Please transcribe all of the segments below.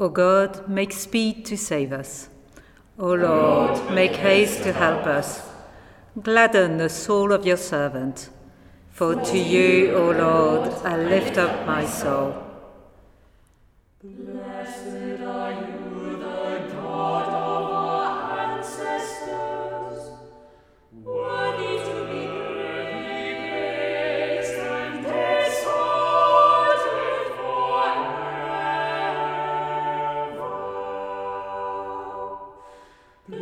O God, make speed to save us. O Lord, make haste to help us. Gladden the soul of your servant. For to you, O Lord, I lift up my soul.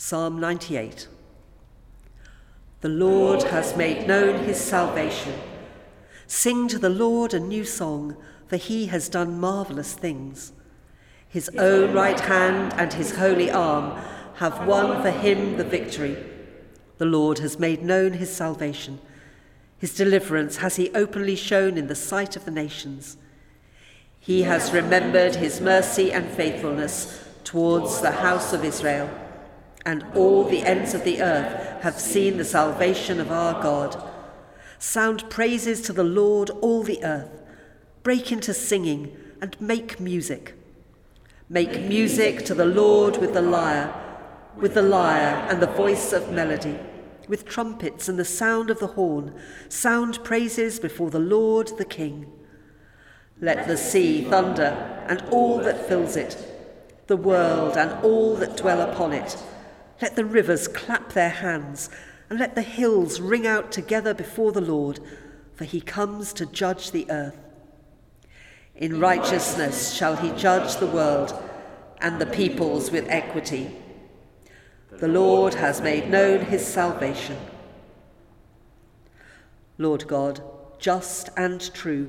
Psalm 98 The Lord has made known his salvation. Sing to the Lord a new song, for he has done marvellous things. His own right hand and his holy arm have won for him the victory. The Lord has made known his salvation. His deliverance has he openly shown in the sight of the nations. He has remembered his mercy and faithfulness towards the house of Israel and all the ends of the earth have seen the salvation of our God. Sound praises to the Lord, all the earth. Break into singing and make music. Make music to the Lord with the lyre, with the lyre and the voice of melody, with trumpets and the sound of the horn. Sound praises before the Lord the King. Let the sea thunder and all that fills it, the world and all that dwell upon it let the rivers clap their hands, and let the hills ring out together before the Lord, for he comes to judge the earth. In righteousness shall he judge the world, and the peoples with equity. The Lord has made known his salvation. Lord God, just and true,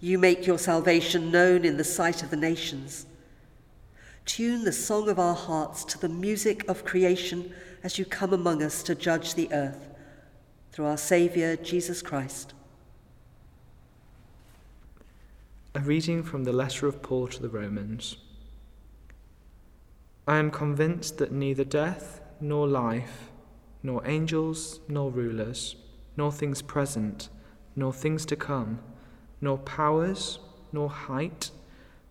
you make your salvation known in the sight of the nations. Tune the song of our hearts to the music of creation as you come among us to judge the earth. Through our Saviour, Jesus Christ. A reading from the letter of Paul to the Romans. I am convinced that neither death nor life, nor angels nor rulers, nor things present, nor things to come, nor powers, nor height,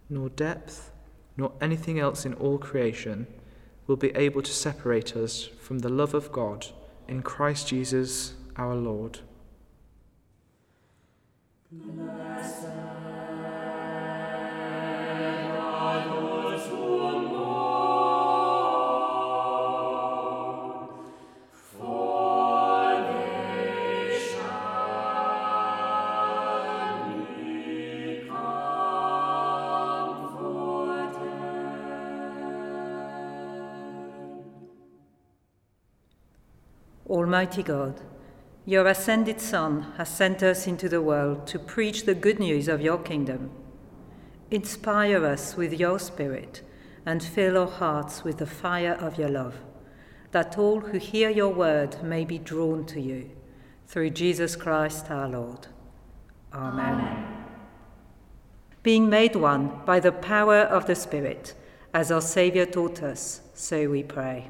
nor depth, nor anything else in all creation will be able to separate us from the love of God in Christ Jesus our Lord. Almighty God, your ascended Son has sent us into the world to preach the good news of your kingdom. Inspire us with your Spirit and fill our hearts with the fire of your love, that all who hear your word may be drawn to you. Through Jesus Christ our Lord. Amen. Amen. Being made one by the power of the Spirit, as our Saviour taught us, so we pray.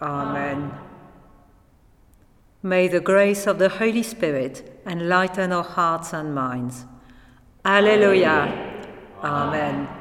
Amen. May the grace of the Holy Spirit enlighten our hearts and minds. Alleluia. Amen.